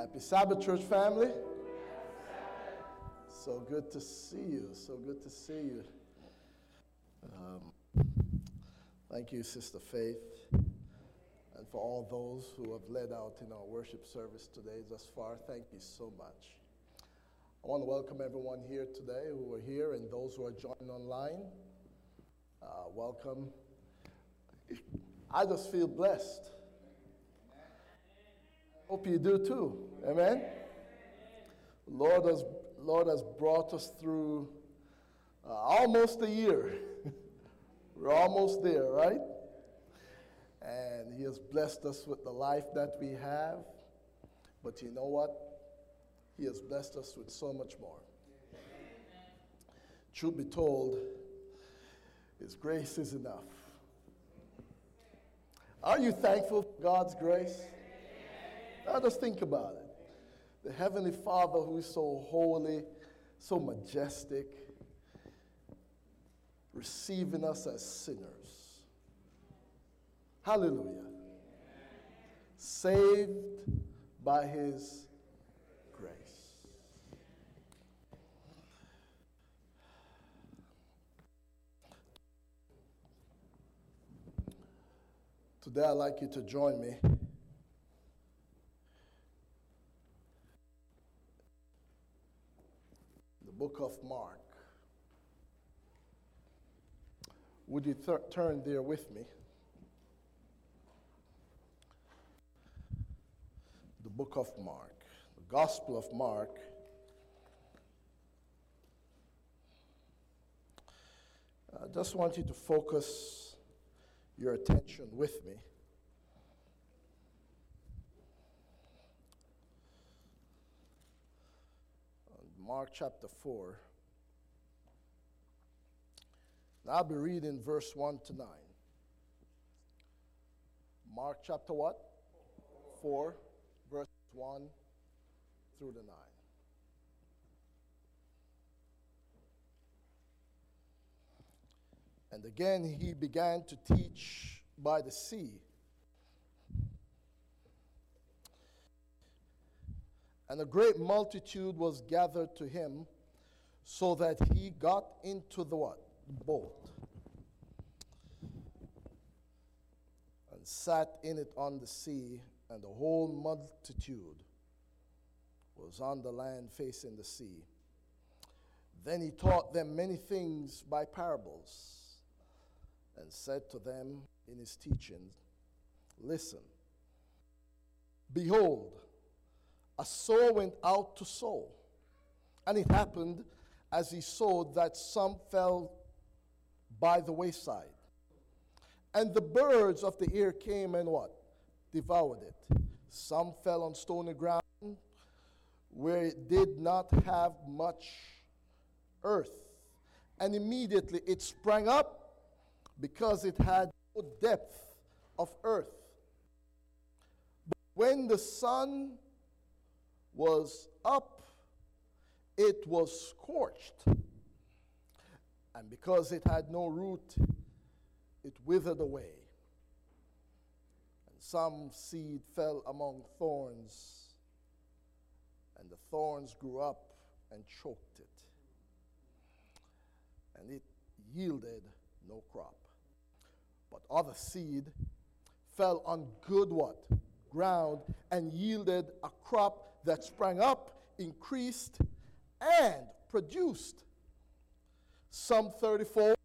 Happy Sabbath, church family. So good to see you. So good to see you. Um, thank you, Sister Faith, and for all those who have led out in our worship service today thus far. Thank you so much. I want to welcome everyone here today who are here and those who are joining online. Uh, welcome. I just feel blessed. Hope you do too. Amen. Lord has, Lord has brought us through uh, almost a year. We're almost there, right? And He has blessed us with the life that we have. But you know what? He has blessed us with so much more. Truth be told, His grace is enough. Are you thankful for God's grace? Now just think about it. The Heavenly Father, who is so holy, so majestic, receiving us as sinners. Hallelujah. Saved by His grace. Today, I'd like you to join me book of Mark. Would you th- turn there with me? The book of Mark, the Gospel of Mark. I just want you to focus your attention with me. Mark chapter 4. Now I'll be reading verse 1 to 9. Mark chapter what? 4, verse 1 through the 9. And again he began to teach by the sea And a great multitude was gathered to him, so that he got into the what? Boat. And sat in it on the sea, and the whole multitude was on the land facing the sea. Then he taught them many things by parables, and said to them in his teachings, Listen, behold, a sower went out to sow. And it happened as he sowed that some fell by the wayside. And the birds of the air came and what? Devoured it. Some fell on stony ground where it did not have much earth. And immediately it sprang up because it had no depth of earth. But when the sun was up, it was scorched. And because it had no root, it withered away. And some seed fell among thorns, and the thorns grew up and choked it. And it yielded no crop. But other seed fell on good what? Ground and yielded a crop that sprang up, increased, and produced some 30 fold,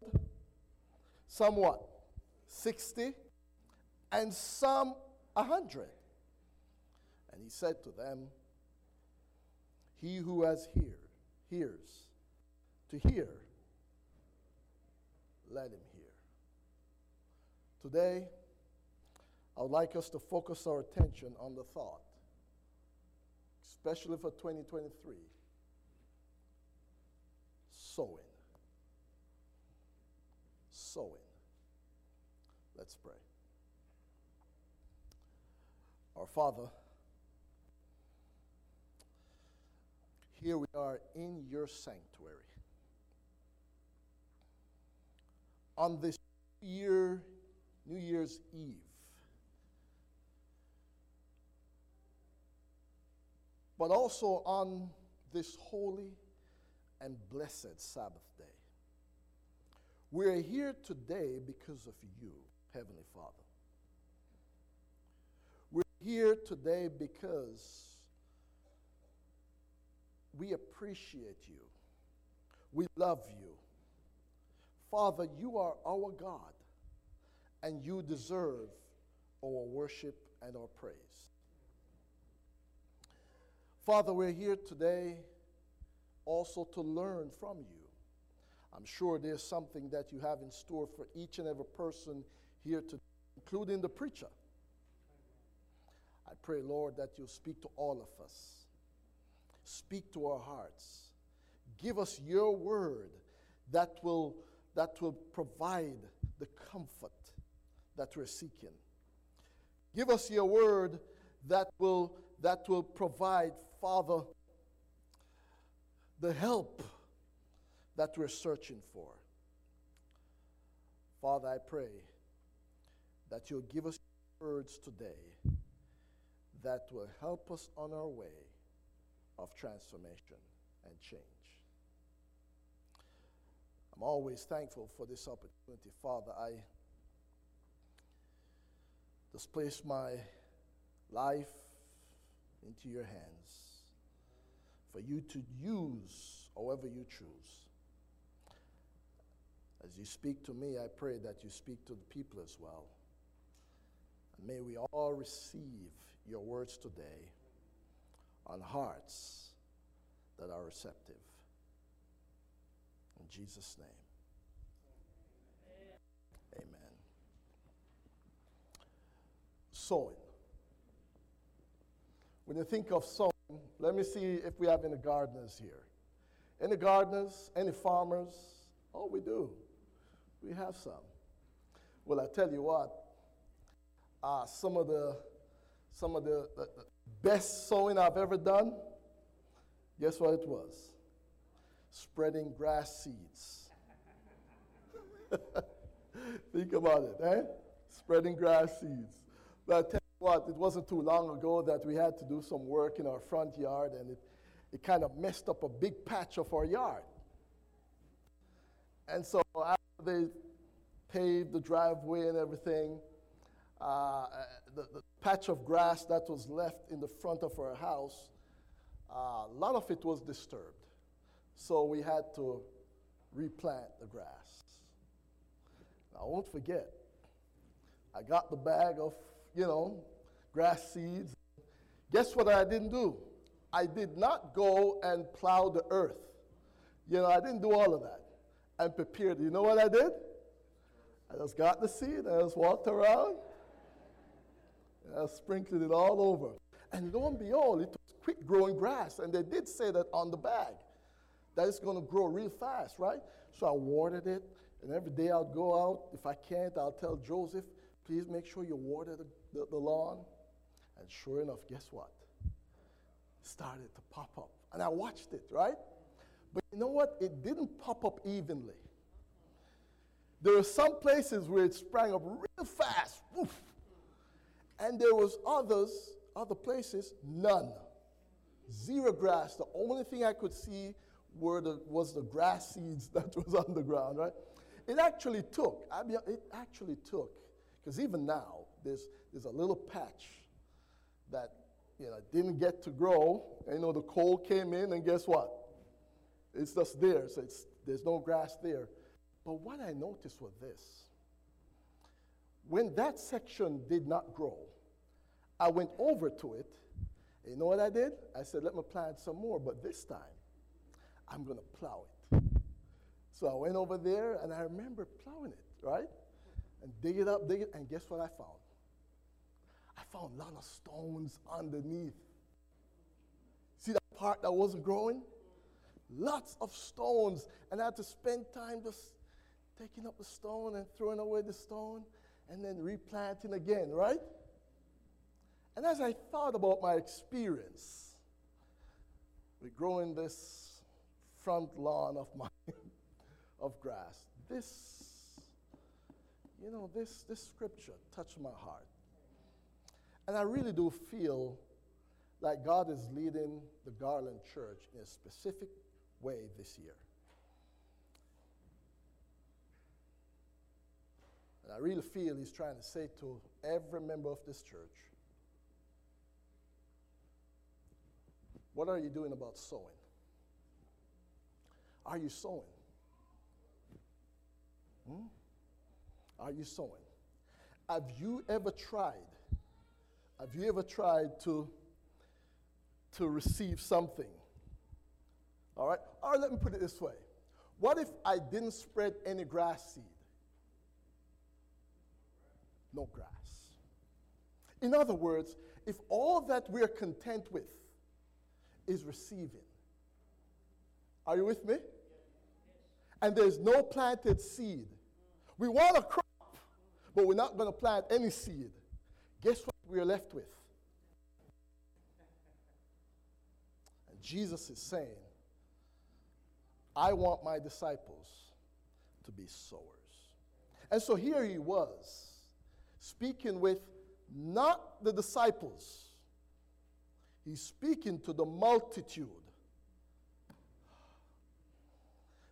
some what? 60, and some 100. And he said to them, He who has ear, hears to hear, let him hear. Today, I would like us to focus our attention on the thought especially for 2023 sowing. Sowing. Let's pray. Our Father, here we are in your sanctuary. On this year, New Year's Eve, but also on this holy and blessed Sabbath day. We're here today because of you, Heavenly Father. We're here today because we appreciate you. We love you. Father, you are our God, and you deserve our worship and our praise. Father, we're here today also to learn from you. I'm sure there's something that you have in store for each and every person here today, including the preacher. I pray, Lord, that you'll speak to all of us. Speak to our hearts. Give us your word that will, that will provide the comfort that we're seeking. Give us your word that will, that will provide, Father, the help that we're searching for. Father, I pray that you'll give us words today that will help us on our way of transformation and change. I'm always thankful for this opportunity. Father, I just place my life into your hands for you to use however you choose. As you speak to me, I pray that you speak to the people as well. And may we all receive your words today on hearts that are receptive. In Jesus' name. Amen. Sowing. When you think of sowing, let me see if we have any gardeners here. Any gardeners? Any farmers? Oh, we do. We have some. Well, I tell you what, uh, some of the some of the, the, best sowing I've ever done, guess what it was? Spreading grass seeds. Think about it, eh? Spreading grass seeds. But What, it wasn't too long ago that we had to do some work in our front yard, and it, it kind of messed up a big patch of our yard. And so after they paved the driveway and everything, uh, the, the, patch of grass that was left in the front of our house, uh, a lot of it was disturbed. So we had to replant the grass. I won't forget, I got the bag of, you know, grass seeds. Guess what I didn't do? I did not go and plow the earth. You know, I didn't do all of that and prepared. You know what I did? I just got the seed, I just walked around, I sprinkled it all over. And lo and behold, it was quick growing grass. And they did say that on the bag, that it's going to grow real fast, right? So I watered it. And every day I'll go out. If I can't, I'll tell Joseph, please make sure you water the, the, the lawn. And sure enough, guess what? It started to pop up. And I watched it, right? But you know what? It didn't pop up evenly. There were some places where it sprang up real fast. Woof, and there was others, other places, none. Zero grass. The only thing I could see were the, was the grass seeds that was on the ground, right? It actually took, I mean, it actually took, because even now, there's, there's a little patch that, you know, didn't get to grow. And, you know, the cold came in, and guess what? It's just there, so it's, there's no grass there. But what I noticed was this when that section did not grow, I went over to it. You know what I did? I said, let me plant some more, but this time I'm going to plow it. So I went over there and I remember plowing it, right? And dig it up, dig it, and guess what I found? I found a lot of stones underneath. See that part that wasn't growing? Lots of stones. And I had to spend time just taking up the stone and throwing away the stone and then replanting again, right? And as I thought about my experience with growing this front lawn of mine of grass, this, you know, this, this scripture touched my heart. And I really do feel like God is leading the Garland Church in a specific way this year. And I really feel He's trying to say to every member of this church what are you doing about sowing? Are you sowing? Hmm? Are you sowing? Have you ever tried? Have you ever tried to, to receive something? All right? Or let me put it this way What if I didn't spread any grass seed? No grass. In other words, if all that we're content with is receiving, are you with me? And there's no planted seed. We want crop, but we're not going to plant any seed. Guess what we're left with? And Jesus is saying, I want my disciples to be sowers. And so here he was, speaking with not the disciples, he's speaking to the multitude.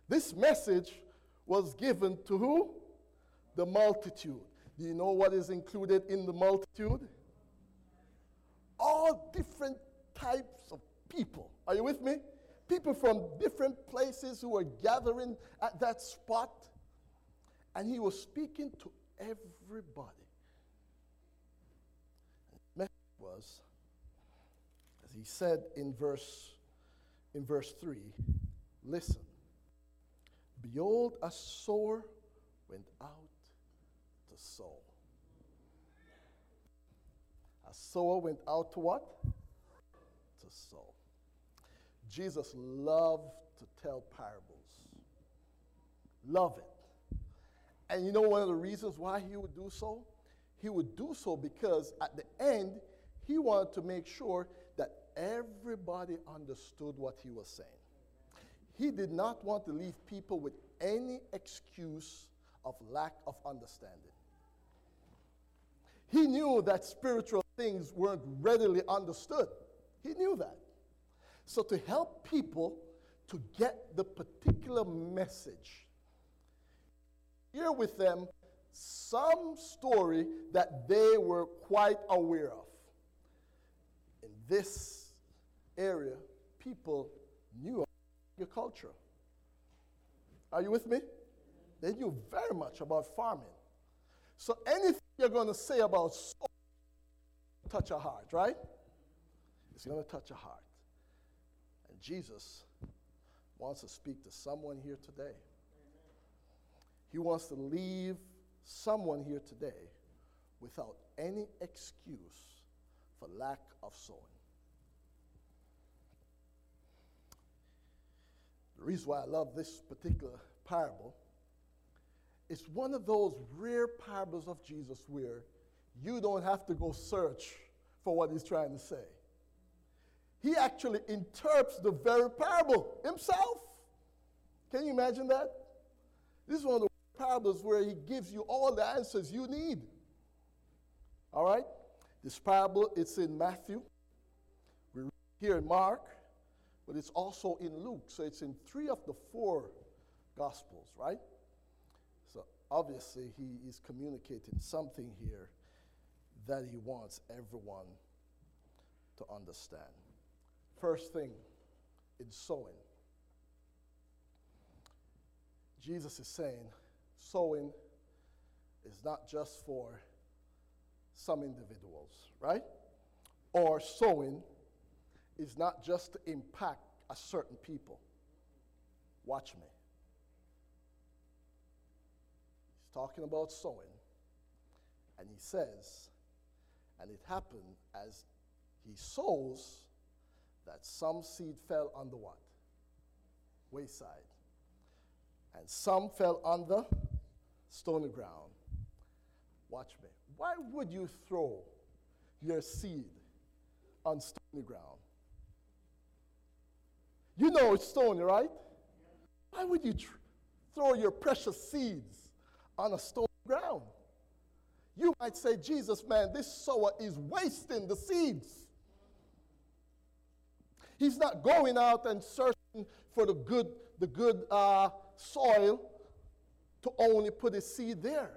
This message was given to who? The multitude. Do you know what is included in the multitude? All different types of people. Are you with me? People from different places who were gathering at that spot. And he was speaking to everybody. The message was, as he said in verse, in verse 3, listen. Behold, a sower went out to sow. A sower went out to what? To sow. Jesus loved to tell parables. Love it. And you know one of the reasons why he would do so? He would do so because at the end, he wanted to make sure that everybody understood what he was saying. He did not want to leave people with any excuse of lack of understanding. He knew that spiritual things weren't readily understood. He knew that. So, to help people to get the particular message, share with them some story that they were quite aware of. In this area, people knew agriculture. Are you with me? They knew very much about farming. So anything you're going to say about soil, touch a heart, right? It's going to touch a heart. And Jesus wants to speak to someone here today. He wants to leave someone here today without any excuse for lack of sowing. The reason why I love this particular parable is one of those rare parables of Jesus where you don't have to go search for what he's trying to say. He actually interprets the very parable himself. Can you imagine that? This is one of the parables where he gives you all the answers you need. All right? This parable, it's in Matthew. We read here in Mark but it's also in Luke. So it's in three of the four Gospels, right? Obviously, he is communicating something here that he wants everyone to understand. First thing, in sowing. Jesus is saying sowing is not just for some individuals, right? Or sowing is not just to impact a certain people. Watch me. Talking about sowing, and he says, and it happened as he sows that some seed fell on the what? Wayside. And some fell on the stony ground. Watch me. Why would you throw your seed on stony ground? You know it's stony, right? Why would you tr- throw your precious seeds on a stony ground? You might say, Jesus, man, this sower is wasting the seeds. He's not going out and searching for the good, the good uh, soil to only put his seed there.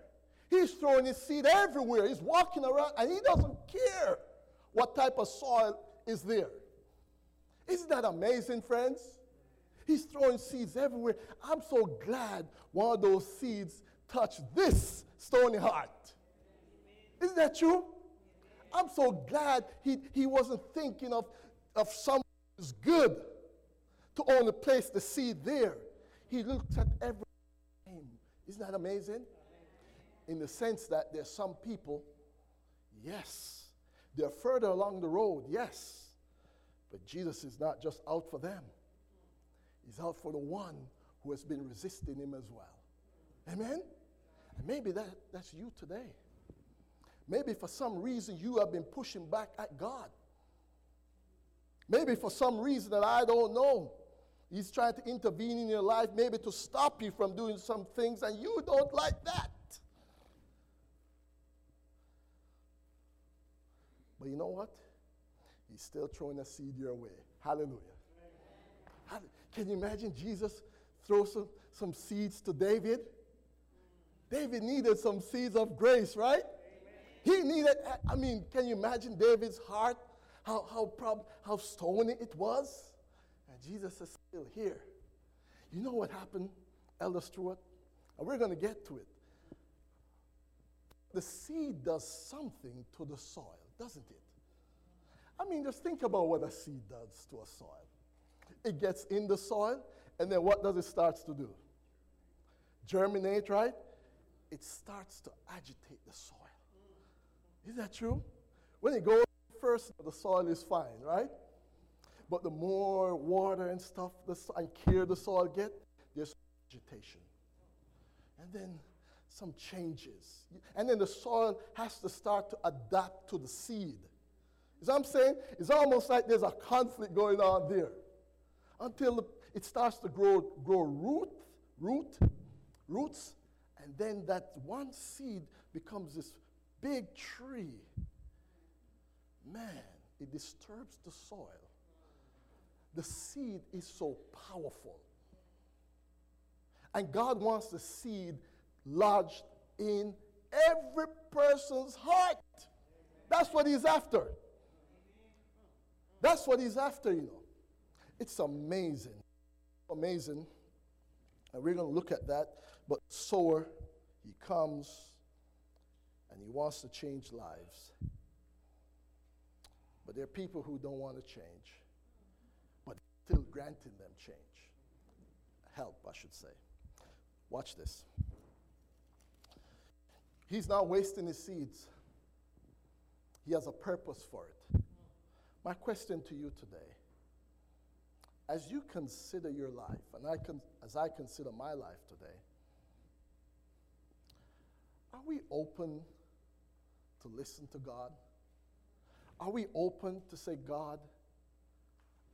He's throwing his seed everywhere. He's walking around and he doesn't care what type of soil is there. Isn't that amazing, friends? He's throwing seeds everywhere. I'm so glad one of those seeds touched this stony heart. Isn't that true? I'm so glad he, he wasn't thinking of, of someone who's good to only place the seed there. He looked at every name. Isn't that amazing? In the sense that there's some people, yes, they're further along the road, yes, but Jesus is not just out for them, He's out for the one who has been resisting Him as well. Amen? And maybe that, that's you today. Maybe for some reason you have been pushing back at God. Maybe for some reason that I don't know. He's trying to intervene in your life, maybe to stop you from doing some things, and you don't like that. But you know what? He's still throwing a seed your way. Hallelujah. Can you imagine Jesus throw some, some seeds to David? David needed some seeds of grace, right? He needed, I mean, can you imagine David's heart? How, how, prob, how stony it was? And Jesus is still here. You know what happened, Elder Stewart? And we're going to get to it. The seed does something to the soil, doesn't it? I mean, just think about what a seed does to a soil. It gets in the soil, and then what does it start to do? Germinate, right? It starts to agitate the soil. Is that true? When it goes first, the soil is fine, right? But the more water and stuff the, and care the soil get, there's agitation. And then some changes. And then the soil has to start to adapt to the seed. Know what I'm saying? It's almost like there's a conflict going on there until it starts to grow, grow root, root, roots, and then that one seed becomes this big tree. Man, it disturbs the soil. The seed is so powerful. And God wants the seed lodged in every person's heart. That's what He's after. That's what He's after, you know. It's amazing. Amazing. And we're going to look at that. But sower, he comes and he wants to change lives. But there are people who don't want to change, but still granting them change. Help, I should say. Watch this. He's not wasting his seeds, he has a purpose for it. My question to you today as you consider your life, and I con- as I consider my life today, are we open to listen to God? Are we open to say, God,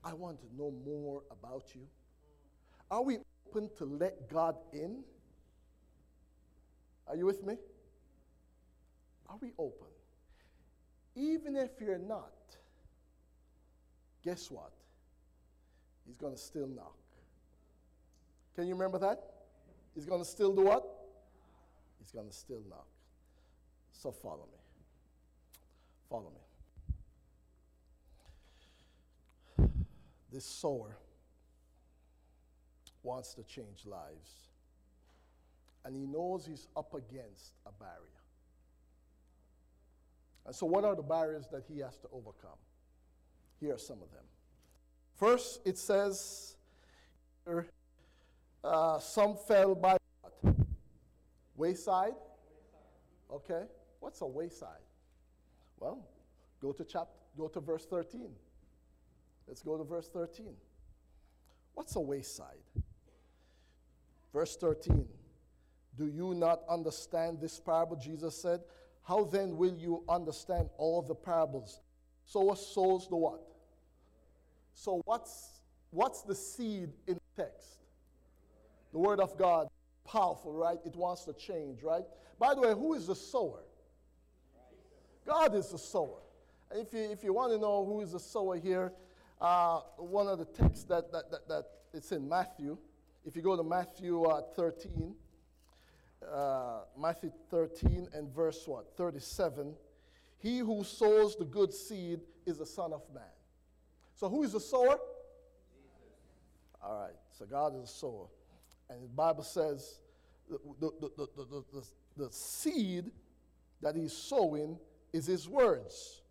I want to know more about you? Are we open to let God in? Are you with me? Are we open? Even if you're not, guess what? He's going to still knock. Can you remember that? He's going to still do what? He's going to still knock. So follow me. Follow me. This sower wants to change lives. And he knows he's up against a barrier. And so, what are the barriers that he has to overcome? Here are some of them. First, it says, uh, some fell by? Wayside? Okay. What's a wayside? Well, go to chapter, go to verse 13. Let's go to verse 13. What's a wayside? Verse 13. Do you not understand this parable? Jesus said. How then will you understand all the parables? So sows the what? So, what's, what's the seed in the text? The Word of God, powerful, right? It wants to change, right? By the way, who is the sower? God is the sower. If you, if you want to know who is the sower here, uh, one of the texts that, that, that, that it's in Matthew. If you go to Matthew uh, 13, uh, Matthew 13 and verse what? 37. He who sows the good seed is the Son of Man. So who is the sower? All right, so God is the sower. And the Bible says the, the, the, the, the, seed that he's sowing is his words.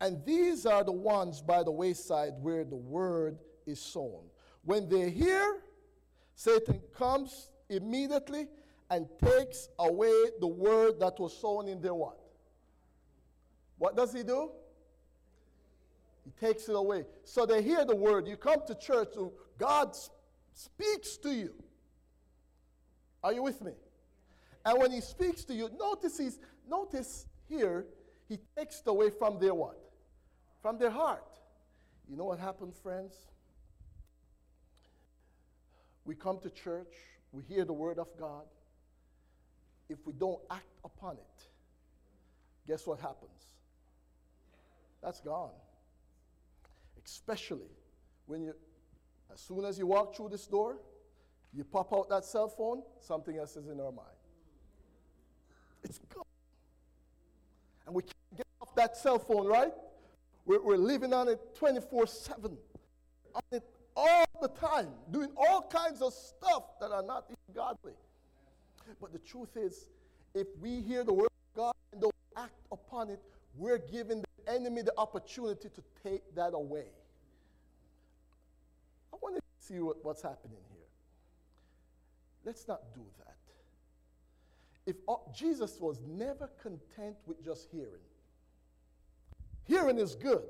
And these are the ones by the wayside where the word is sown. When they hear, Satan comes immediately and takes away the word that was sown in their what? What does he do? He takes it away. So they hear the word. You come to church, God speaks to you. Are you with me? And when he speaks to you, notice he's notice here, he takes away from their what? From their heart. You know what happened, friends? We come to church, we hear the word of God. If we don't act upon it, guess what happens? That's gone. Especially when you, as soon as you walk through this door, you pop out that cell phone, something else is in our mind. It's gone. And we can't get off that cell phone, right? We're, we're living on it 24 7, on it all the time, doing all kinds of stuff that are not godly. But the truth is, if we hear the word of God and don't act upon it, we're giving the enemy the opportunity to take that away. I want to see what, what's happening here. Let's not do that. If uh, Jesus was never content with just hearing, hearing is good,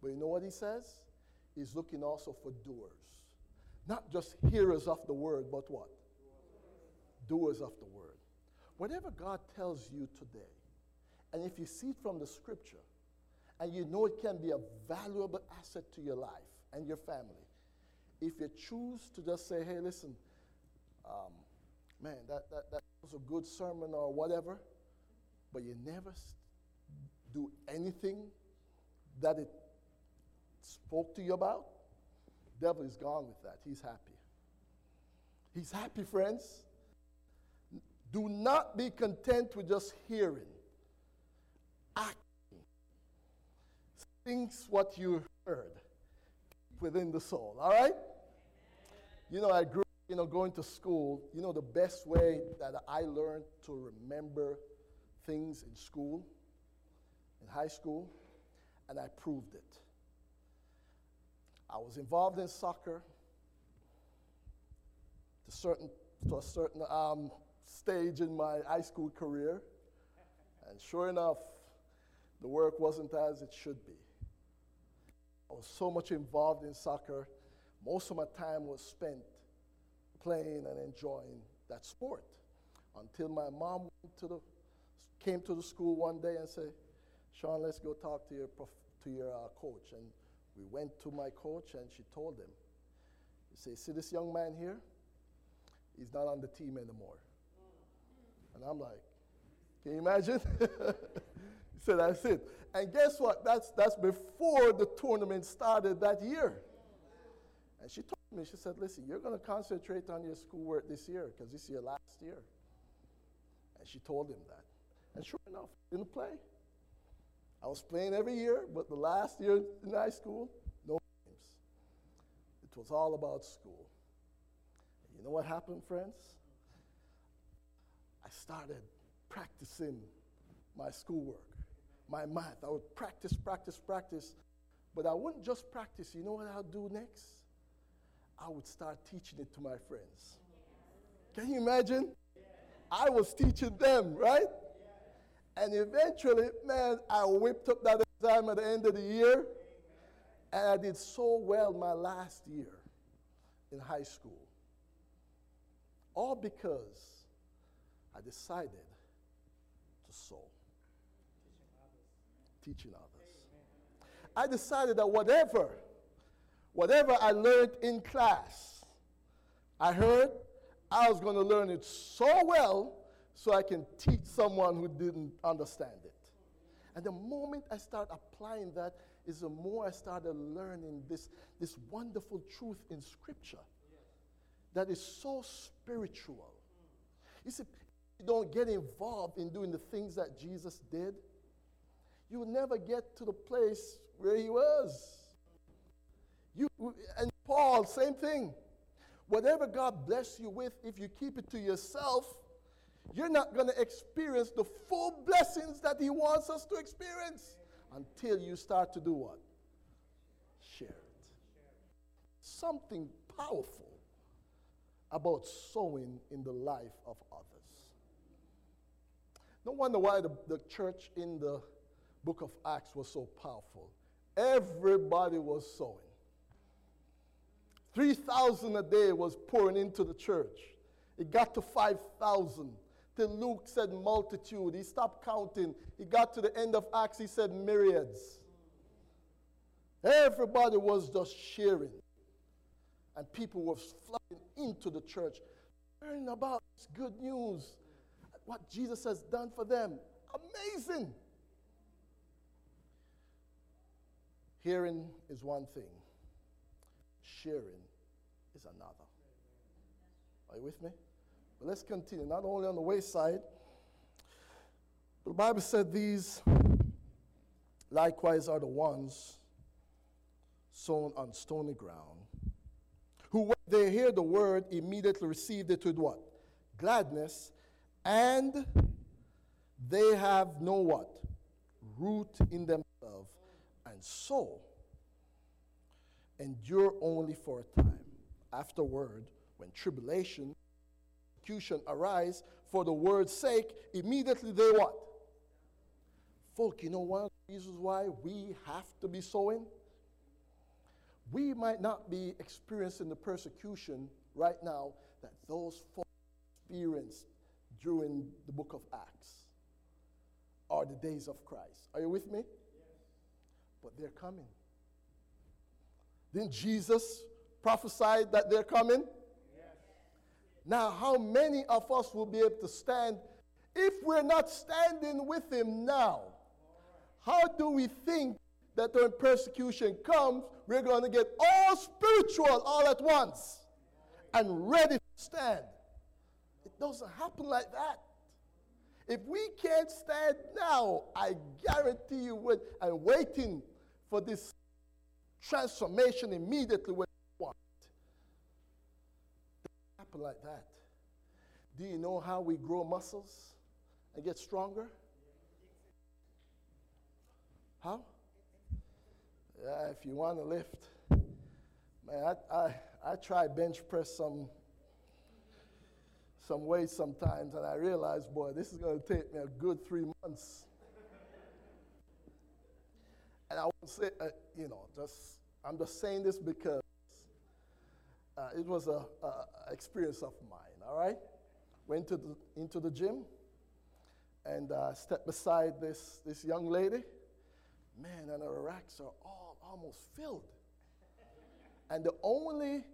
but you know what he says? He's looking also for doers. Not just hearers of the word, but what? Doers of the word. Whatever God tells you today, and if you see it from the scripture, and you know it can be a valuable asset to your life and your family, if you choose to just say, hey, listen, um, man, that, that, that was a good sermon or whatever, but you never do anything that it spoke to you about, devil is gone with that. He's happy. He's happy, friends. Do not be content with just hearing. Acting. Things what you heard within the soul. All right? You know, I grew you know, going to school, you know, the best way that I learned to remember things in school, in high school, and I proved it. I was involved in soccer to, certain, to a certain um, stage in my high school career, and sure enough, the work wasn't as it should be. I was so much involved in soccer, most of my time was spent playing and enjoying that sport until my mom to the, came to the school one day and said, Sean, let's go talk to your, prof, to your uh, coach. And we went to my coach and she told him, "You say, see this young man here? He's not on the team anymore. And I'm like, can you imagine? he said, that's it. And guess what? That's, that's before the tournament started that year. And she told me, she said, listen, you're going to concentrate on your schoolwork this year because this is your last year. And she told him that. And sure enough, he didn't play. I was playing every year, but the last year in high school, no games. It was all about school. And you know what happened, friends? I started practicing my schoolwork, my math. I would practice, practice, practice. But I wouldn't just practice. You know what I'll do next? I would start teaching it to my friends. Can you imagine? I was teaching them, right? And eventually, man, I whipped up that exam at the end of the year. And I did so well my last year in high school. All because I decided to sow. Teaching others. I decided that whatever Whatever I learned in class, I heard I was going to learn it so well so I can teach someone who didn't understand it. And the moment I start applying that, is the more I started learning this, this wonderful truth in Scripture that is so spiritual. You see, you don't get involved in doing the things that Jesus did, you will never get to the place where he was. You, and Paul, same thing. Whatever God bless you with, if you keep it to yourself, you're not going to experience the full blessings that He wants us to experience until you start to do what? Share it. Something powerful about sowing in the life of others. No wonder why the, the church in the book of Acts was so powerful. Everybody was sowing. 3,000 a day was pouring into the church. It got to 5,000 till Luke said multitude. He stopped counting. He got to the end of Acts, he said myriads. Everybody was just sharing. And people were flooding into the church, hearing about this good news, what Jesus has done for them. Amazing. Hearing is one thing, sharing is another. Are you with me? But let's continue. Not only on the wayside, the Bible said these likewise are the ones sown on stony ground, who when they hear the word immediately received it with what? Gladness, and they have no what? Root in themselves, and so endure only for a time. Afterward, when tribulation persecution arise for the word's sake, immediately they what? Folk, you know one of the reasons why we have to be sowing? We might not be experiencing the persecution right now that those folk experienced during the book of Acts or the days of Christ. Are you with me? Yes. But they're coming. Didn't Jesus prophesy that they're coming? Now, how many of us will be able to stand if we're not standing with him now? How do we think that when persecution comes, we're going to get all spiritual all at once and ready to stand? It doesn't happen like that. If we can't stand now, I guarantee you, with, and waiting for this transformation immediately when you want happen like that. Do you know how we grow muscles and get stronger? How? Yeah, if you want to lift. Man, I, I, I try bench press some some weight sometimes, and I realize, boy, this is going to take me a good three months. And I won't say, uh, you know, just I'm just saying this because uh, it was an experience of mine, all right? Went to the, into the gym and uh, stepped beside this, this young lady. Man, and her racks are all almost filled. And the only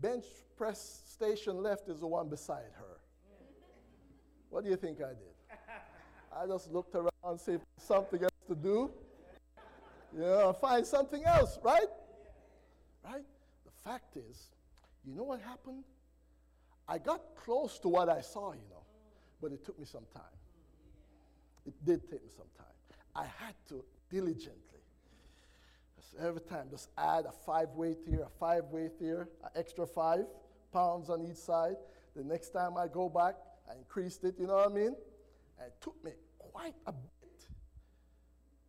bench press station left is the one beside her. What do you think I did? I just looked around, see if something else to do. You know, find something else, right? Right? The fact is, you know what happened? I got close to what I saw, you know, but it took me some time. It did take me some time. I had to diligently, every time, just add a five weight here, a five weight here, an extra five pounds on each side. The next time I go back, I increased it, you know what I mean? And it took me quite a bit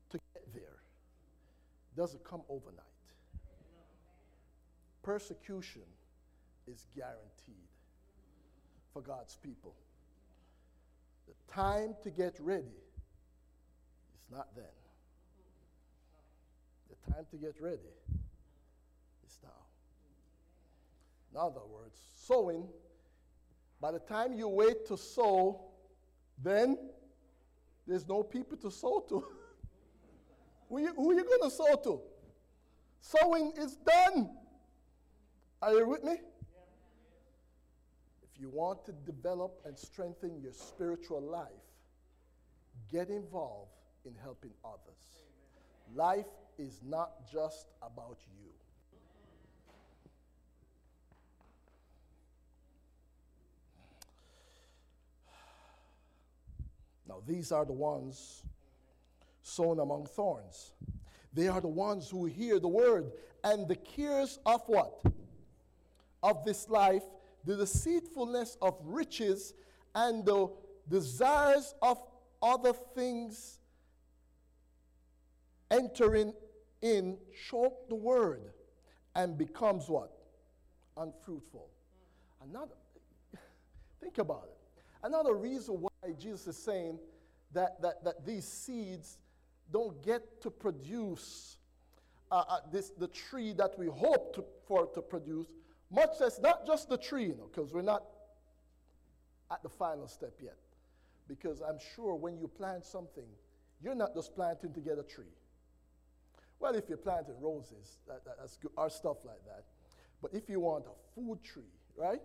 to get there. It doesn't come overnight. Persecution is guaranteed for God's people. The time to get ready is not then. The time to get ready is now. In other words, sowing, by the time you wait to sow, then there's no people to sow to. who, you, you going to sow to? Sowing is done. Are you with me? If you want to develop and strengthen your spiritual life, get involved in helping others. Life is not just about you. Now, these are the ones sown among thorns. They are the ones who hear the word and the cares of what? Of this life, the deceitfulness of riches, and the desires of other things entering in choke the word and becomes what? Unfruitful. Another, think about it. Another reason why Jesus is saying that, that, that these seeds don't get to produce uh, uh, this, the tree that we hope to, for to produce, much as not just the tree, you know, because we're not at the final step yet. Because I'm sure when you plant something, you're not just planting to get a tree. Well, if you're planting roses, that, that, that's good, or stuff like that. But if you want a food tree, right?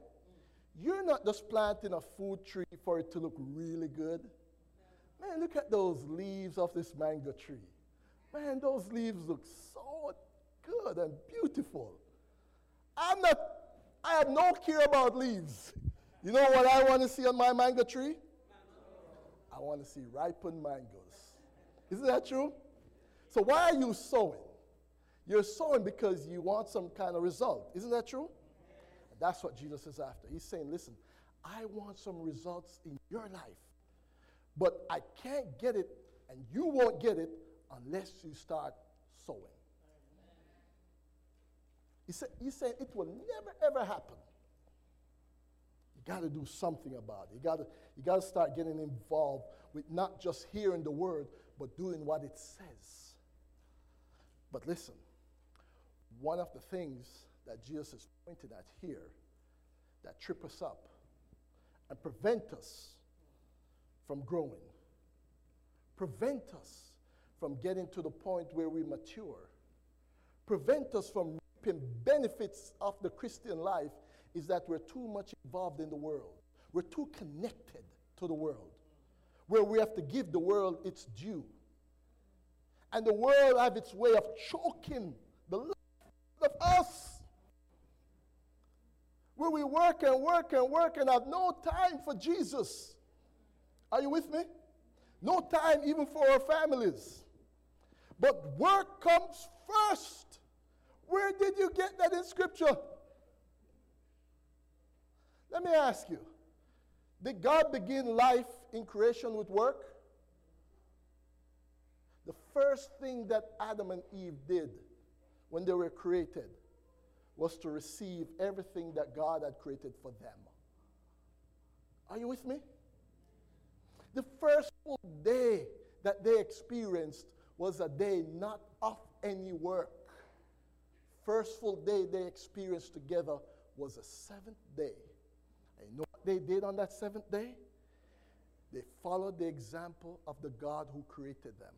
You're not just planting a food tree for it to look really good. Man, look at those leaves of this mango tree. Man, those leaves look so good and beautiful. I'm not, I have no care about leaves. You know what I want to see on my mango tree? I want to see ripened mangoes. Isn't that true? So why are you sowing? You're sowing because you want some kind of result. Isn't that true? That's what Jesus is after. He's saying, listen, I want some results in your life. But I can't get it, and you won't get it unless you start sowing. He said, he said it will never ever happen. You got to do something about it. You got to you got to start getting involved with not just hearing the word, but doing what it says. But listen, one of the things that Jesus is pointing at here that trip us up and prevent us from growing, prevent us from getting to the point where we mature, prevent us from reaping benefits of the Christian life is that we're too much involved in the world. We're too connected to the world, where we have to give the world its due. And the world have its way of choking the life of us. Where we work and work and work and have no time for Jesus. Are you with me? No time even for our families. But work comes first. Where did you get that in Scripture? Let me ask you Did God begin life in creation with work? The first thing that Adam and Eve did when they were created was to receive everything that God had created for them. Are you with me? The first full day that they experienced was a day not of any work. First full day they experienced together was a seventh day. And you know what they did on that seventh day? They followed the example of the God who created them.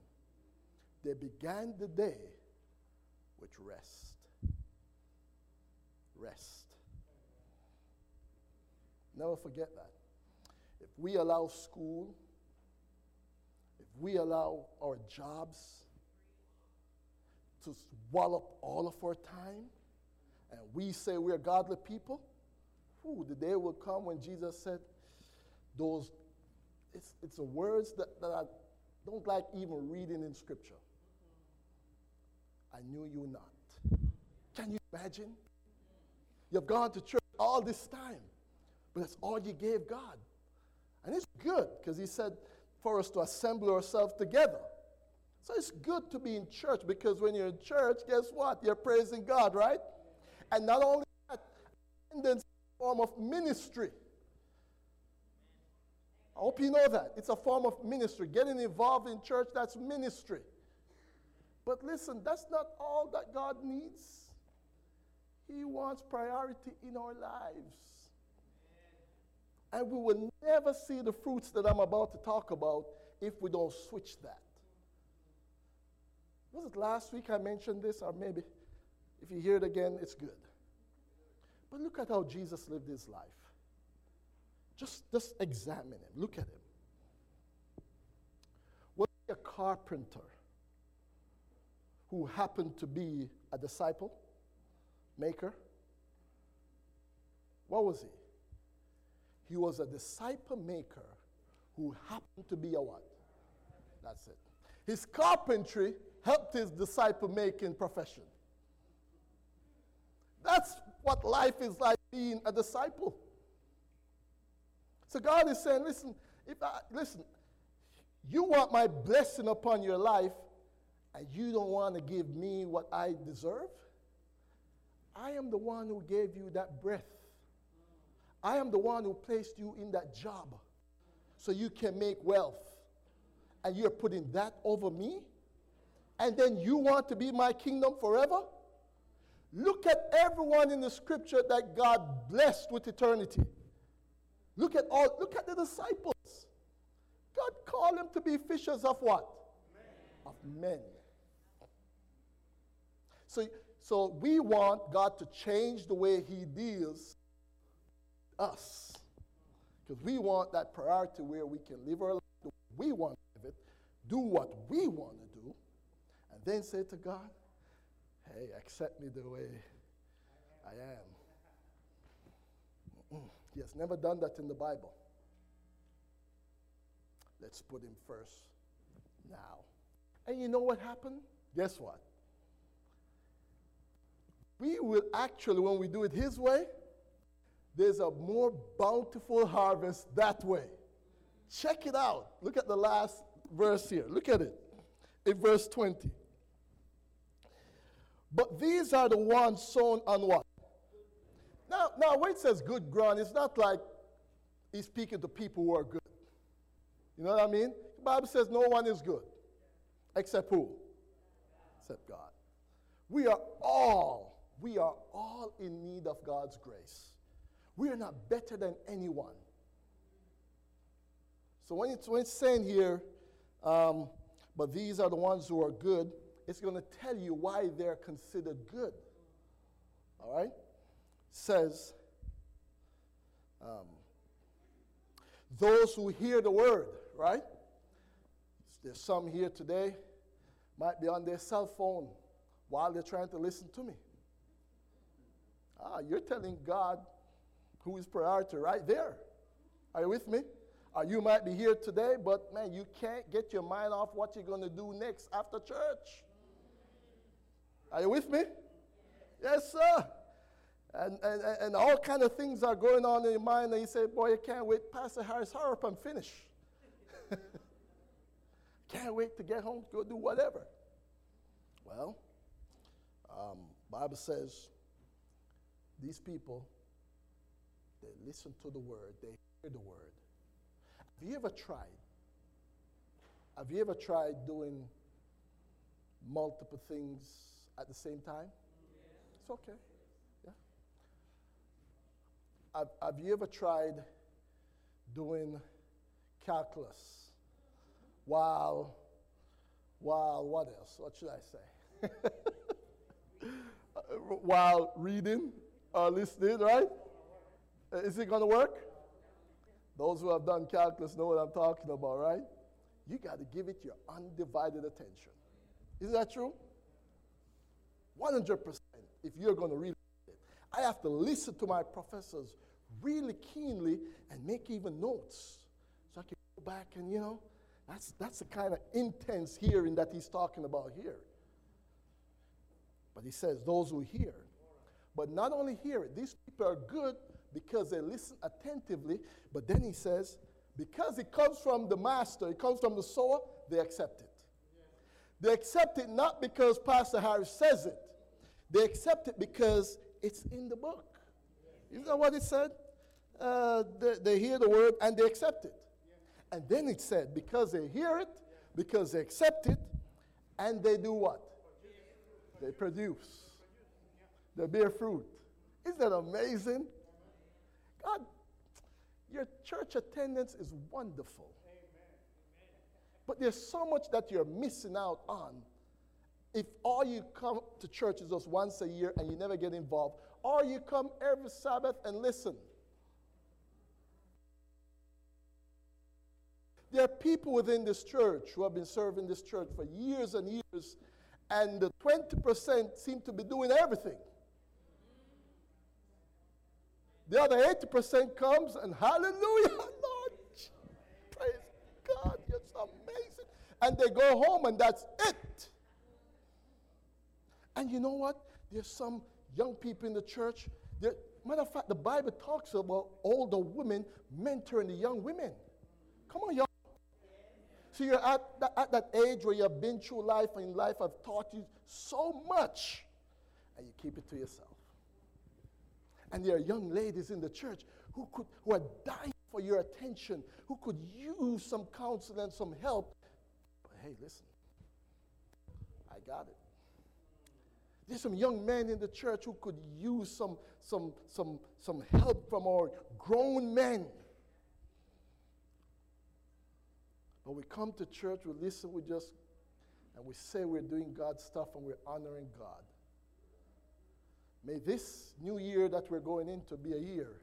They began the day with rest. Rest. Never forget that. If we allow school, if we allow our jobs to swallow up all of our time, and we say we're godly people, whew, the day will come when Jesus said, those, it's, it's the words that, that I don't like even reading in Scripture. I knew you not. Can you imagine? You've gone to church all this time, but that's all you gave God. And it's good because He said for us to assemble ourselves together. So it's good to be in church because when you're in church, guess what? You're praising God, right? And not only that, attendance is a form of ministry. I hope you know that. It's a form of ministry. Getting involved in church, that's ministry. But listen, that's not all that God needs. He wants priority in our lives. And we will never see the fruits that I'm about to talk about if we don't switch that. Was it last week I mentioned this, or maybe if you hear it again, it's good. But look at how Jesus lived his life. Just, just examine him. Look at him. Was he a carpenter who happened to be a disciple maker? What was he? He was a disciple maker who happened to be a what? That's it. His carpentry helped his disciple making profession. That's what life is like being a disciple. So God is saying, listen, if I, listen, you want my blessing upon your life, and you don't want to give me what I deserve? I am the one who gave you that breath. I am the one who placed you in that job so you can make wealth. And you're putting that over me? And then you want to be my kingdom forever? Look at everyone in the scripture that God blessed with eternity. Look at all, look at the disciples. God called them to be fishers of what? Men. Of men. So, so we want God to change the way He deals us. Because we want that priority where we can live our life the way we want to live it, do what we want to do, and then say to God, hey, accept me the way I am. He has never done that in the Bible. Let's put him first now. And you know what happened? Guess what? We will actually, when we do it his way, there's a more bountiful harvest that way. Check it out. Look at the last verse here. Look at it. In verse 20. But these are the ones sown on what? Now, now when it says good ground, it's not like he's speaking to people who are good. You know what I mean? The Bible says no one is good. Except who? Except God. We are all, we are all in need of God's grace. We are not better than anyone. So when it's, when it's saying here, um, but these are the ones who are good, it's going to tell you why they're considered good. All right? Says, um, those who hear the word, right? There's some here today, might be on their cell phone while they're trying to listen to me. Ah, you're telling God who is priority right there. Are you with me? Or you might be here today, but man, you can't get your mind off what you're going to do next after church. Are you with me? Yes, sir. And, and, and all kind of things are going on in your mind, and you say, boy, I can't wait. Pastor Harris, hurry up and finish. can't wait to get home, go do whatever. Well, um, Bible says these people, they listen to the word, they hear the word. Have you ever tried? Have you ever tried doing multiple things at the same time? It's okay. Yeah. Have, have you ever tried doing calculus while, while what else? What should I say? Uh, while reading or listening, right? Uh, is it going to work? Those who have done calculus know what I'm talking about, right? You got to give it your undivided attention. Isn't that true? 100% if you're going to read it. I have to listen to my professors really keenly and make even notes so I can go back and, you know, that's, that's the kind of intense hearing that he's talking about here. But he says, those who hear. But not only hear it, these people are good because they listen attentively. But then he says, because it comes from the master, it comes from the sower, they accept it. They accept it not because Pastor Harris says it, they accept it because it's in the book. Isn't that what it said? Uh, they, they hear the word and they accept it. And then it said, because they hear it, because they accept it, and they do what? They produce. They bear fruit. Isn't that amazing? God, your church attendance is wonderful. But there's so much that you're missing out on if all you come to church is just once a year and you never get involved, or you come every Sabbath and listen. There are people within this church who have been serving this church for years and years, and the 20% seem to be doing everything. The other 80% comes and hallelujah, Lord. Praise God, you're amazing. And they go home and that's it. And you know what? There's some young people in the church. There, matter of fact, the Bible talks about older women mentoring the young women. Come on, y'all. So you're at that, at that age where you've been through life and life have taught you so much, and you keep it to yourself. And there are young ladies in the church who, could, who are dying for your attention, who could use some counsel and some help. But hey, listen, I got it. There's some young men in the church who could use some, some, some, some help from our grown men. But we come to church, we listen, we just, and we say we're doing God's stuff and we're honoring God. May this new year that we're going into be a year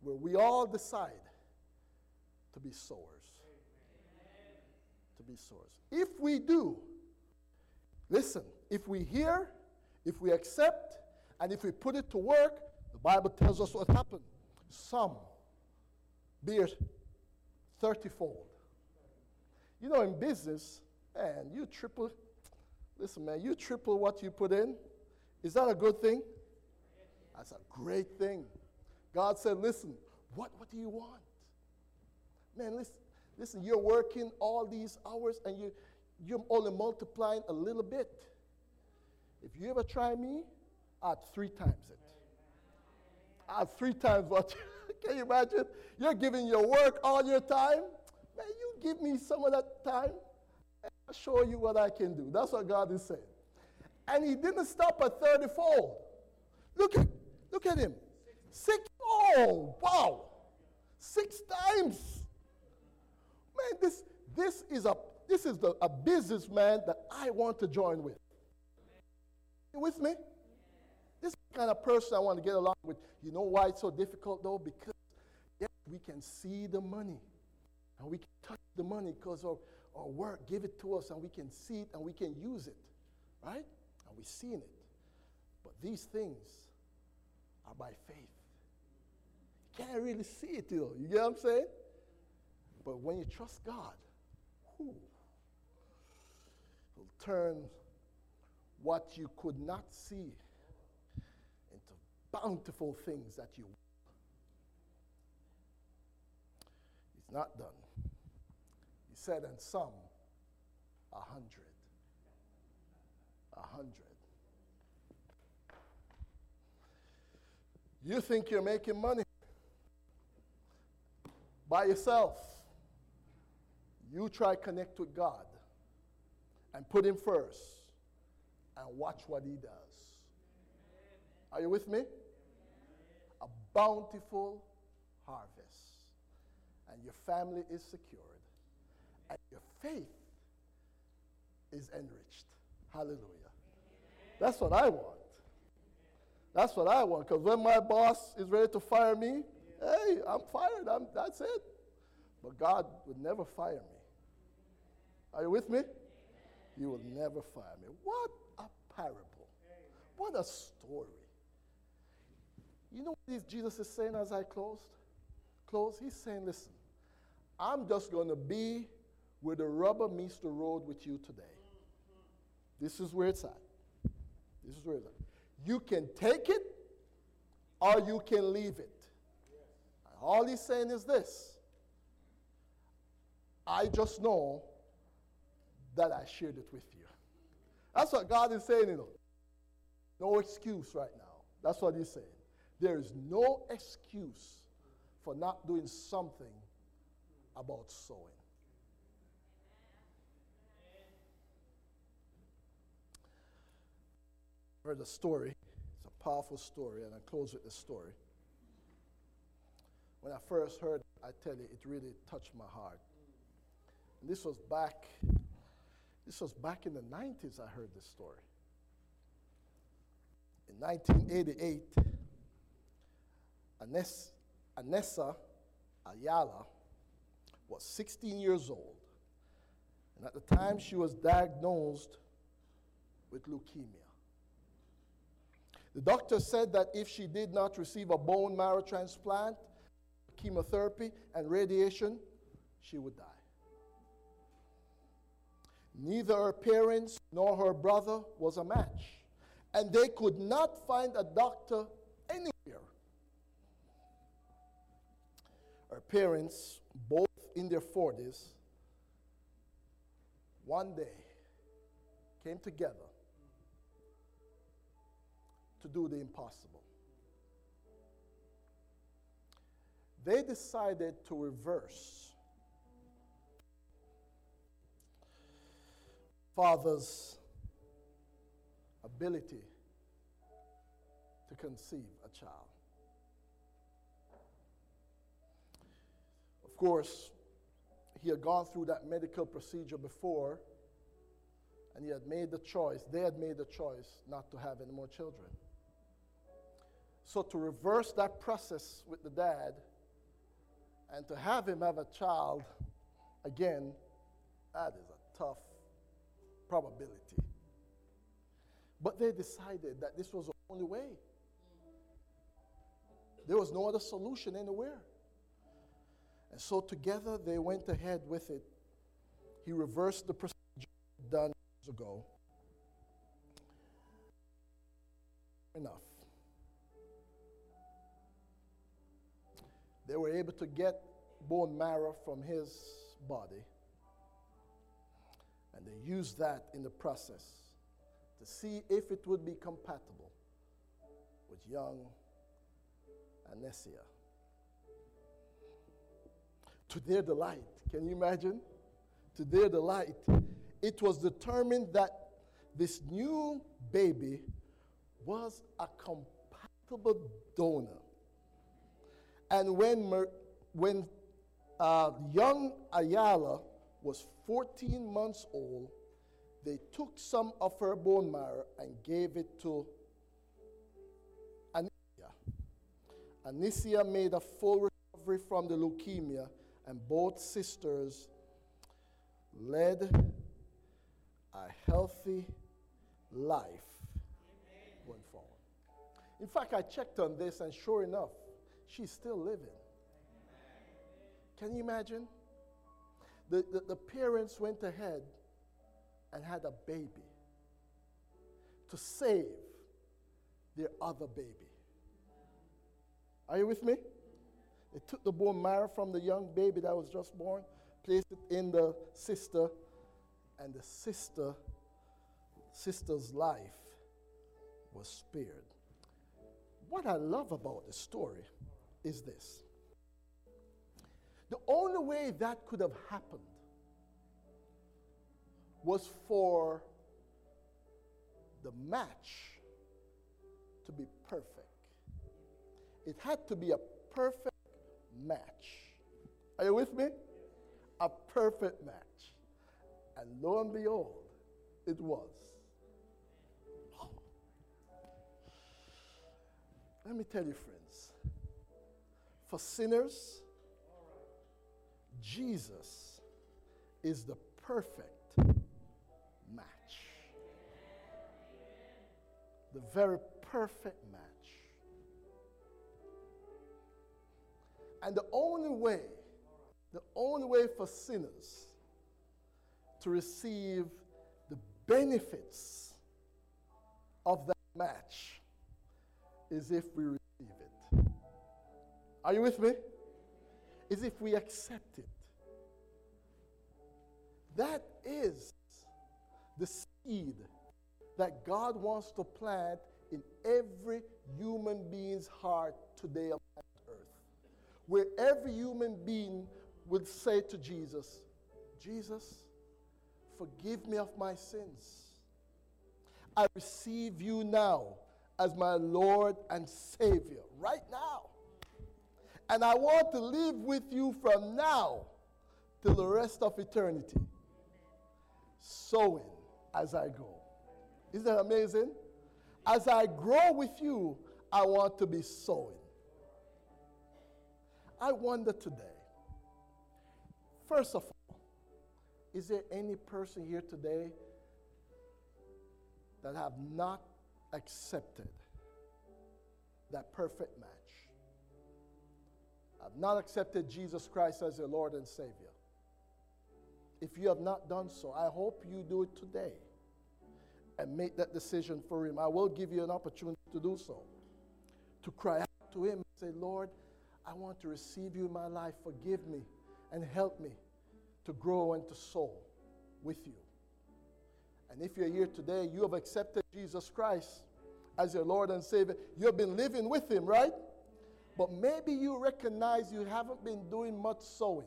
where we all decide to be sowers. To be sowers. If we do, listen, if we hear, if we accept, and if we put it to work, the Bible tells us what happened. Some bear 30 fold. You know, in business, man, you triple, listen, man, you triple what you put in. Is that a good thing? That's a great thing. God said, listen, what, what do you want? Man, listen, listen, you're working all these hours and you, you're only multiplying a little bit. If you ever try me, add three times it. Add three times what. Can you imagine? You're giving your work all your time. Man, you give me some of that time. And I'll show you what I can do. That's what God is saying. And he didn't stop at 30 fold. Look at, look at him. Six, oh, wow. Six times. Man, this, this is a this is the, a businessman that I want to join with. You with me? This kind of person I want to get along with. You know why it's so difficult though? Because yes, we can see the money and we can touch the money because our, our work give it to us and we can see it and we can use it. Right? We've seen it. But these things are by faith. You can't really see it though. You get what I'm saying? But when you trust God, whew, He'll turn what you could not see into bountiful things that you It's not done. He said, and some a hundred. A hundred. You think you're making money by yourself. You try connect with God and put him first and watch what he does. Are you with me? A bountiful harvest. And your family is secured. And your faith is enriched. Hallelujah. That's what I want. That's what I want. Because when my boss is ready to fire me, hey, I'm fired. I'm, that's it. But God would never fire me. Are you with me? He will never fire me. What a parable. What a story. You know what Jesus is saying as I closed? Close? He's saying, listen, I'm just going to be where the rubber meets the road with you today. This is where it's at. This is where. You can take it or you can leave it. All he's saying is this I just know that I shared it with you. That's what God is saying, you know. No excuse right now. That's what he's saying. There is no excuse for not doing something about sowing. Heard a story. It's a powerful story, and I close with this story. When I first heard, I tell you, it really touched my heart. And this was back. This was back in the 90s. I heard this story. In 1988, Anissa Ayala was 16 years old. And at the time she was diagnosed with leukemia. The doctor said that if she did not receive a bone marrow transplant, chemotherapy, and radiation, she would die. Neither her parents nor her brother was a match, and they could not find a doctor anywhere. Her parents, both in their 40s, one day came together to do the impossible. They decided to reverse father's ability to conceive a child. Of course, he had gone through that medical procedure before, and he had made the choice, they had made the choice not to have any more children. So, to reverse that process with the dad and to have him have a child, again, that is a tough probability. But they decided that this was the only way. There was no other solution anywhere. And so together they went ahead with it. He reversed the procedure done years ago. Enough. They were able to get bone marrow from his body. And they used that in the process to see if it would be compatible with young Anesia to their delight. Can you imagine? To their delight, it was determined that this new baby was a compatible donor. And when, when uh, young Ayala was 14 months old, they took some of her bone marrow and gave it to Anicia. Anicia made a full recovery from the leukemia and both sisters led a healthy life Amen. going forward. In fact, I checked on this, and sure enough, she's still living. Can you imagine? The, the, the parents went ahead and had a baby to save their other baby. Are you with me? They took the bone marrow from the young baby that was just born, placed it in the sister, and the sister, sister's life was spared. What I love about the story is this. The only way that could have happened was for the match to be perfect. It had to be a perfect match. Are you with me? A perfect match. And lo and behold, it was. Let me tell you, friends, for sinners, Jesus is the perfect match. The very perfect match. And the only way, the only way for sinners to receive the benefits of that match is if we. Are you with me? Is if we accept it. That is the seed that God wants to plant in every human being's heart today on earth. where every human being would say to Jesus, Jesus, forgive me of my sins. I receive you now as my Lord and Savior, right now. And I want to live with you from now till the rest of eternity, sowing as I go. Isn't that amazing? As I grow with you, I want to be sowing. I wonder today, first of all, is there any person here today that have not accepted that perfect match, have not accepted Jesus Christ as your Lord and Savior. If you have not done so, I hope you do it today and make that decision for Him. I will give you an opportunity to do so, to cry out to Him and say, Lord, I want to receive you in my life. Forgive me and help me to grow and to soul with you. And if you're here today, you have accepted Jesus Christ as your Lord and Savior. You have been living with Him, right? But maybe you recognize you haven't been doing much sowing.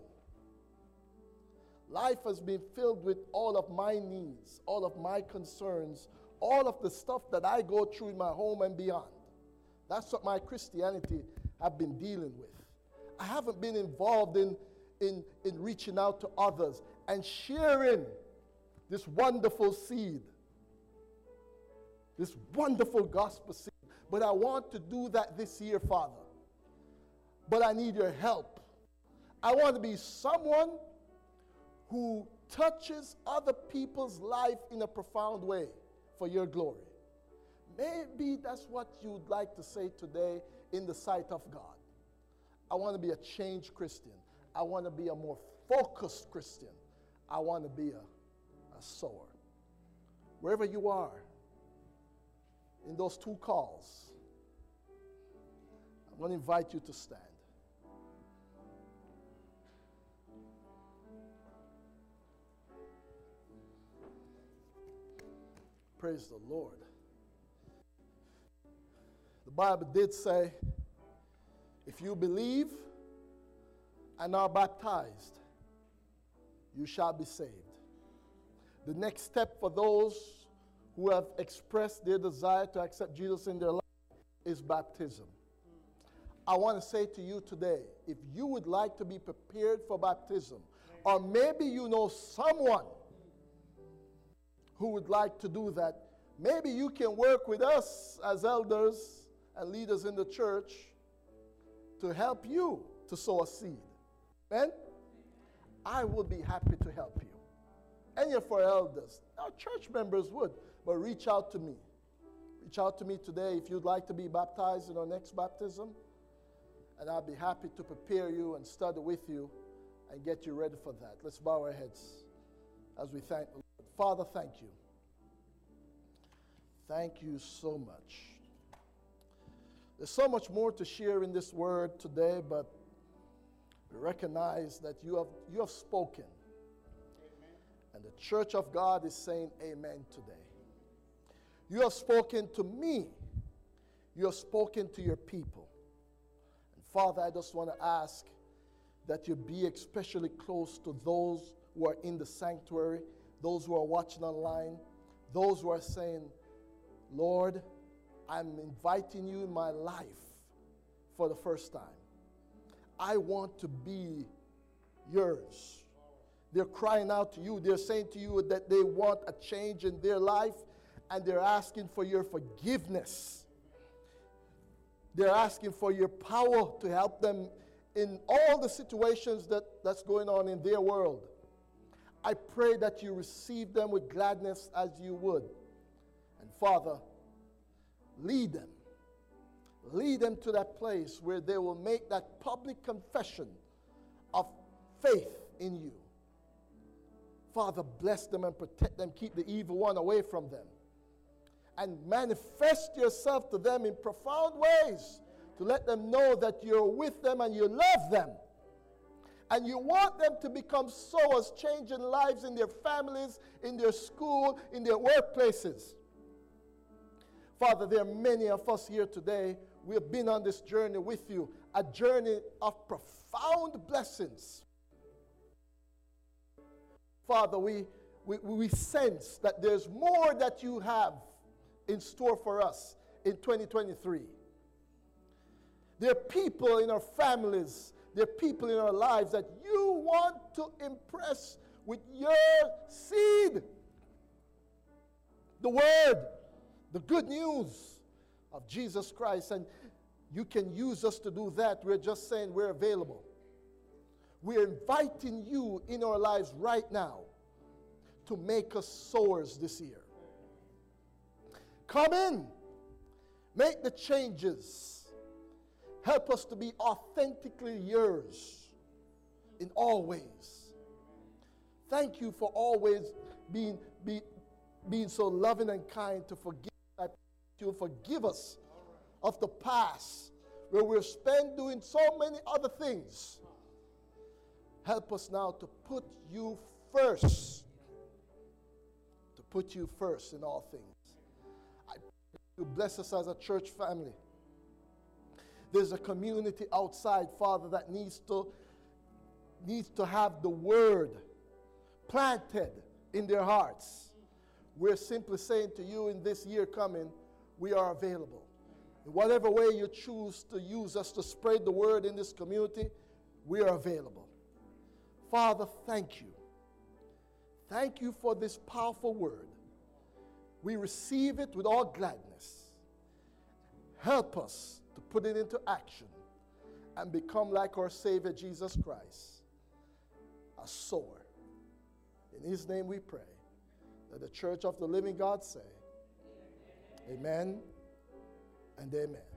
Life has been filled with all of my needs, all of my concerns, all of the stuff that I go through in my home and beyond. That's what my Christianity have been dealing with. I haven't been involved in, in, in reaching out to others and sharing this wonderful seed, this wonderful gospel seed. But I want to do that this year, Father. But I need your help. I want to be someone who touches other people's life in a profound way for your glory. Maybe that's what you'd like to say today in the sight of God. I want to be a changed Christian. I want to be a more focused Christian. I want to be a, a sower. Wherever you are, in those two calls, I'm going to invite you to stand. Praise the Lord. The Bible did say, if you believe and are baptized, you shall be saved. The next step for those who have expressed their desire to accept Jesus in their life is baptism. I want to say to you today if you would like to be prepared for baptism, or maybe you know someone who would like to do that, maybe you can work with us as elders and leaders in the church to help you to sow a seed. Amen? I would be happy to help you. Any of our elders, our church members would, but reach out to me. Reach out to me today if you'd like to be baptized in our next baptism, and I'll be happy to prepare you and study with you and get you ready for that. Let's bow our heads as we thank the Lord. Father, thank you. Thank you so much. There's so much more to share in this word today, but we recognize that you have, you have spoken. Amen. And the church of God is saying amen today. You have spoken to me. You have spoken to your people. And Father, I just want to ask that you be especially close to those who are in the sanctuary those who are watching online, those who are saying, Lord, I'm inviting you in my life for the first time. I want to be yours. They're crying out to you. They're saying to you that they want a change in their life and they're asking for your forgiveness. They're asking for your power to help them in all the situations that, that's going on in their world. I pray that you receive them with gladness as you would. And Father, lead them. Lead them to that place where they will make that public confession of faith in you. Father, bless them and protect them. Keep the evil one away from them. And manifest yourself to them in profound ways to let them know that you're with them and you love them and you want them to become sowers, changing lives in their families, in their school, in their workplaces. Father, there are many of us here today. We have been on this journey with you, a journey of profound blessings. Father, we, we, we sense that there's more that you have in store for us in 2023. There are people in our families there are people in our lives that you want to impress with your seed. The word, the good news of Jesus Christ. And you can use us to do that. We're just saying we're available. We're inviting you in our lives right now to make us sowers this year. Come in. Make the changes. Help us to be authentically yours in all ways. Thank you for always being, be, being so loving and kind to forgive. I You forgive us of the past where we're spent doing so many other things. Help us now to put you first. To put you first in all things. I pray you bless us as a church family. There's a community outside, Father, that needs to needs to have the word planted in their hearts. We're simply saying to you in this year coming, we are available. In whatever way you choose to use us to spread the word in this community, we are available. Father, thank you. Thank you for this powerful word. We receive it with all gladness. Help us to put it into action and become like our Savior Jesus Christ, a sower. In His name we pray. That the church of the living God say, Amen and amen.